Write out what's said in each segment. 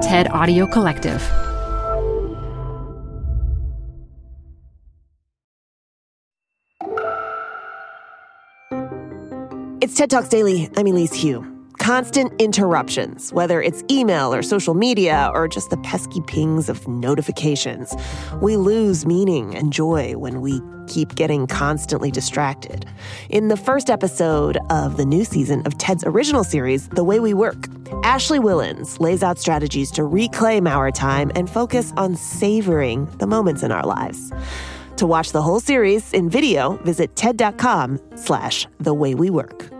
TED Audio Collective. It's TED Talks Daily. I'm Elise Hu. Constant interruptions, whether it's email or social media or just the pesky pings of notifications. We lose meaning and joy when we keep getting constantly distracted. In the first episode of the new season of TED's original series, The Way We Work, Ashley Whillans lays out strategies to reclaim our time and focus on savoring the moments in our lives. To watch the whole series in video, visit TED.com slash The Way We Work.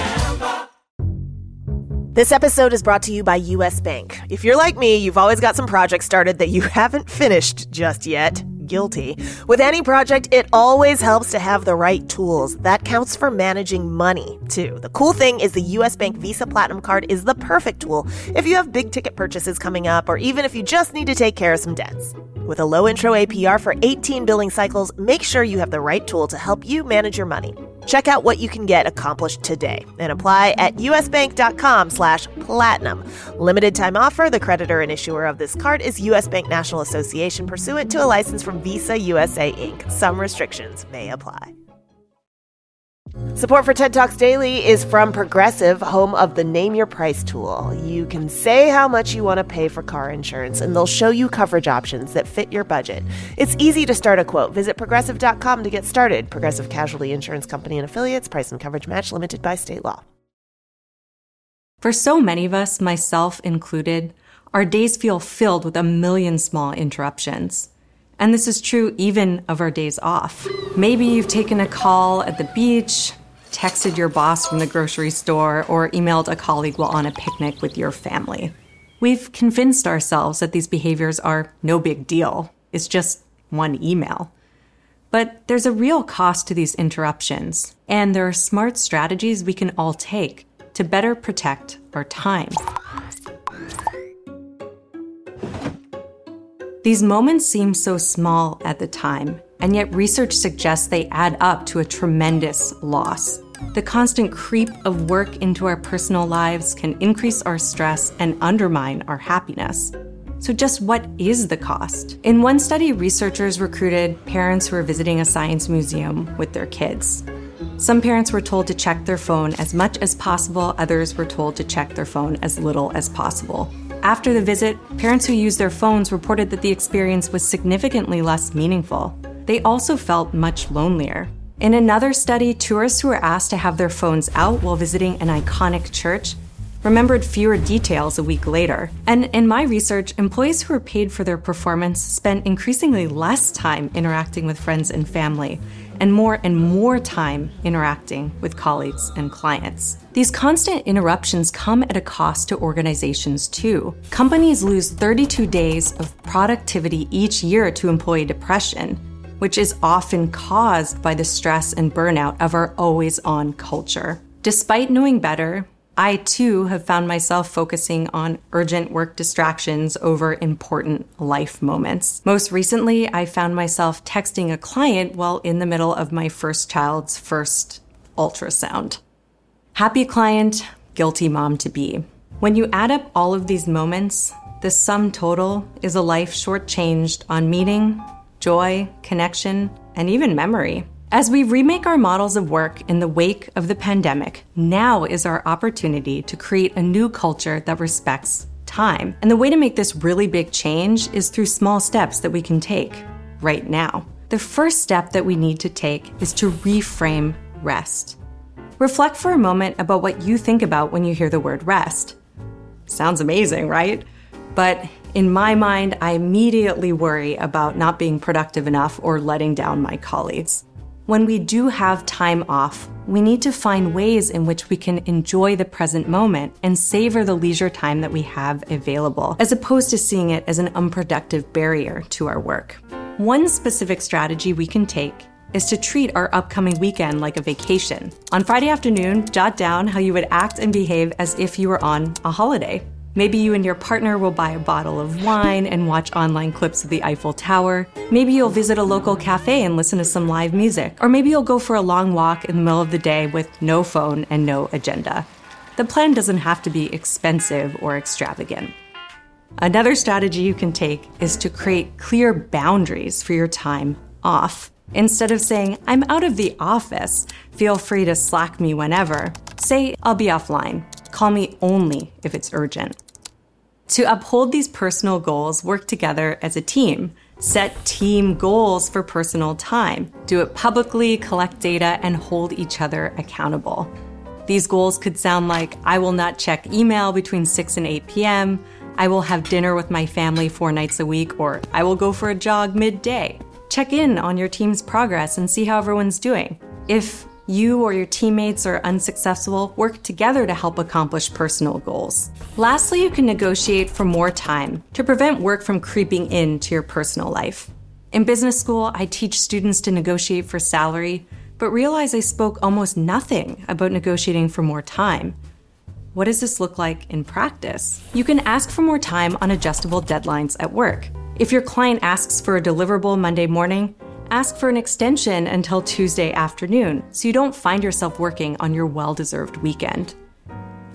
This episode is brought to you by US Bank. If you're like me, you've always got some projects started that you haven't finished just yet. Guilty. With any project, it always helps to have the right tools. That counts for managing money, too. The cool thing is the US Bank Visa Platinum Card is the perfect tool if you have big ticket purchases coming up or even if you just need to take care of some debts. With a low intro APR for 18 billing cycles, make sure you have the right tool to help you manage your money. Check out what you can get accomplished today and apply at usbank.com slash platinum. Limited time offer. The creditor and issuer of this card is U.S. Bank National Association pursuant to a license from Visa USA Inc. Some restrictions may apply. Support for TED Talks Daily is from Progressive, home of the Name Your Price tool. You can say how much you want to pay for car insurance, and they'll show you coverage options that fit your budget. It's easy to start a quote. Visit progressive.com to get started. Progressive Casualty Insurance Company and affiliates, price and coverage match limited by state law. For so many of us, myself included, our days feel filled with a million small interruptions. And this is true even of our days off. Maybe you've taken a call at the beach, texted your boss from the grocery store, or emailed a colleague while on a picnic with your family. We've convinced ourselves that these behaviors are no big deal. It's just one email. But there's a real cost to these interruptions, and there are smart strategies we can all take to better protect our time. These moments seem so small at the time, and yet research suggests they add up to a tremendous loss. The constant creep of work into our personal lives can increase our stress and undermine our happiness. So, just what is the cost? In one study, researchers recruited parents who were visiting a science museum with their kids. Some parents were told to check their phone as much as possible, others were told to check their phone as little as possible. After the visit, parents who used their phones reported that the experience was significantly less meaningful. They also felt much lonelier. In another study, tourists who were asked to have their phones out while visiting an iconic church remembered fewer details a week later. And in my research, employees who were paid for their performance spent increasingly less time interacting with friends and family, and more and more time interacting with colleagues and clients. These constant interruptions come at a cost to organizations too. Companies lose 32 days of productivity each year to employee depression, which is often caused by the stress and burnout of our always on culture. Despite knowing better, I too have found myself focusing on urgent work distractions over important life moments. Most recently, I found myself texting a client while in the middle of my first child's first ultrasound. Happy client, guilty mom to be. When you add up all of these moments, the sum total is a life shortchanged on meaning, joy, connection, and even memory. As we remake our models of work in the wake of the pandemic, now is our opportunity to create a new culture that respects time. And the way to make this really big change is through small steps that we can take right now. The first step that we need to take is to reframe rest. Reflect for a moment about what you think about when you hear the word rest. Sounds amazing, right? But in my mind, I immediately worry about not being productive enough or letting down my colleagues. When we do have time off, we need to find ways in which we can enjoy the present moment and savor the leisure time that we have available, as opposed to seeing it as an unproductive barrier to our work. One specific strategy we can take is to treat our upcoming weekend like a vacation. On Friday afternoon, jot down how you would act and behave as if you were on a holiday. Maybe you and your partner will buy a bottle of wine and watch online clips of the Eiffel Tower. Maybe you'll visit a local cafe and listen to some live music. Or maybe you'll go for a long walk in the middle of the day with no phone and no agenda. The plan doesn't have to be expensive or extravagant. Another strategy you can take is to create clear boundaries for your time off. Instead of saying, I'm out of the office, feel free to slack me whenever, say, I'll be offline. Call me only if it's urgent. To uphold these personal goals, work together as a team. Set team goals for personal time. Do it publicly, collect data, and hold each other accountable. These goals could sound like I will not check email between 6 and 8 p.m., I will have dinner with my family four nights a week, or I will go for a jog midday. Check in on your team's progress and see how everyone's doing. If you or your teammates are unsuccessful, work together to help accomplish personal goals. Lastly, you can negotiate for more time to prevent work from creeping into your personal life. In business school, I teach students to negotiate for salary, but realize I spoke almost nothing about negotiating for more time. What does this look like in practice? You can ask for more time on adjustable deadlines at work. If your client asks for a deliverable Monday morning, ask for an extension until Tuesday afternoon so you don't find yourself working on your well deserved weekend.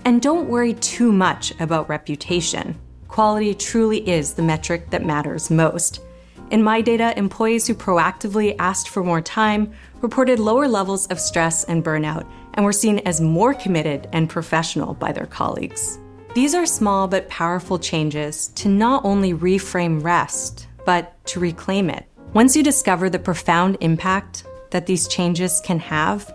And don't worry too much about reputation. Quality truly is the metric that matters most. In my data, employees who proactively asked for more time reported lower levels of stress and burnout and were seen as more committed and professional by their colleagues. These are small but powerful changes to not only reframe rest, but to reclaim it. Once you discover the profound impact that these changes can have,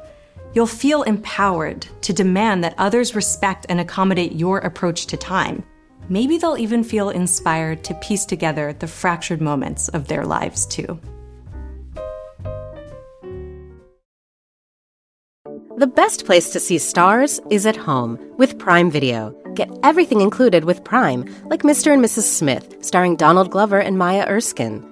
you'll feel empowered to demand that others respect and accommodate your approach to time. Maybe they'll even feel inspired to piece together the fractured moments of their lives, too. The best place to see stars is at home with Prime Video. Get everything included with Prime, like Mr. and Mrs. Smith, starring Donald Glover and Maya Erskine.